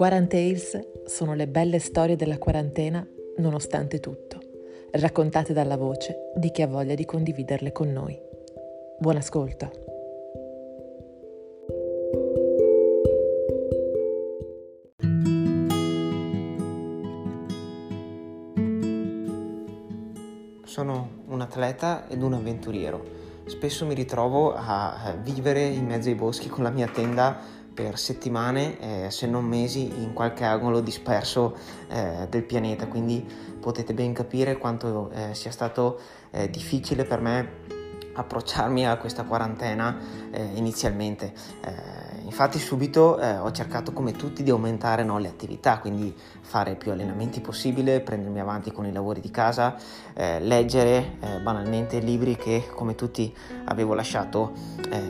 Quarantales sono le belle storie della quarantena nonostante tutto, raccontate dalla voce di chi ha voglia di condividerle con noi. Buon ascolto! Sono un atleta ed un avventuriero. Spesso mi ritrovo a vivere in mezzo ai boschi con la mia tenda per settimane, eh, se non mesi, in qualche angolo disperso eh, del pianeta, quindi potete ben capire quanto eh, sia stato eh, difficile per me approcciarmi a questa quarantena eh, inizialmente. Eh, infatti subito ho cercato come tutti di aumentare no, le attività, quindi fare più allenamenti possibile, prendermi avanti con i lavori di casa, leggere banalmente libri che come tutti avevo lasciato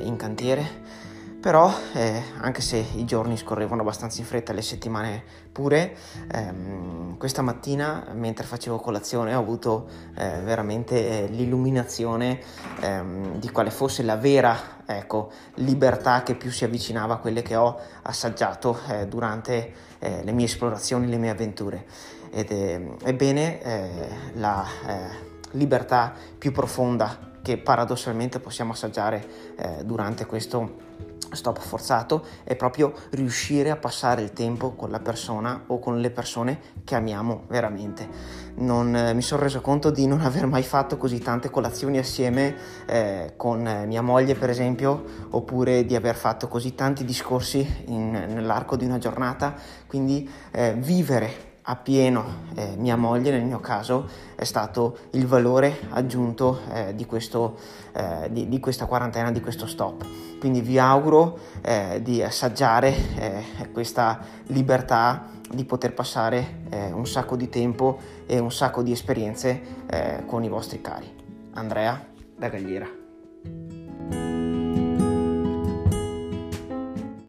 in cantiere però eh, anche se i giorni scorrevano abbastanza in fretta, le settimane pure, ehm, questa mattina mentre facevo colazione ho avuto eh, veramente eh, l'illuminazione ehm, di quale fosse la vera ecco, libertà che più si avvicinava a quelle che ho assaggiato eh, durante eh, le mie esplorazioni, le mie avventure. Ed ebbene eh, la libertà più profonda che paradossalmente possiamo assaggiare durante questo stop forzato è proprio riuscire a passare il tempo con la persona o con le persone che amiamo veramente. Non, eh, mi sono reso conto di non aver mai fatto così tante colazioni assieme eh, con mia moglie, per esempio, oppure di aver fatto così tanti discorsi in, nell'arco di una giornata. Quindi eh, vivere appieno eh, mia moglie nel mio caso è stato il valore aggiunto eh, di, questo, eh, di, di, questa quarantena, di questo stop. Quindi vi auguro eh, di assaggiare eh, questa libertà di poter passare eh, un sacco di tempo e un sacco di esperienze con i vostri cari. Andrea da Gagliera.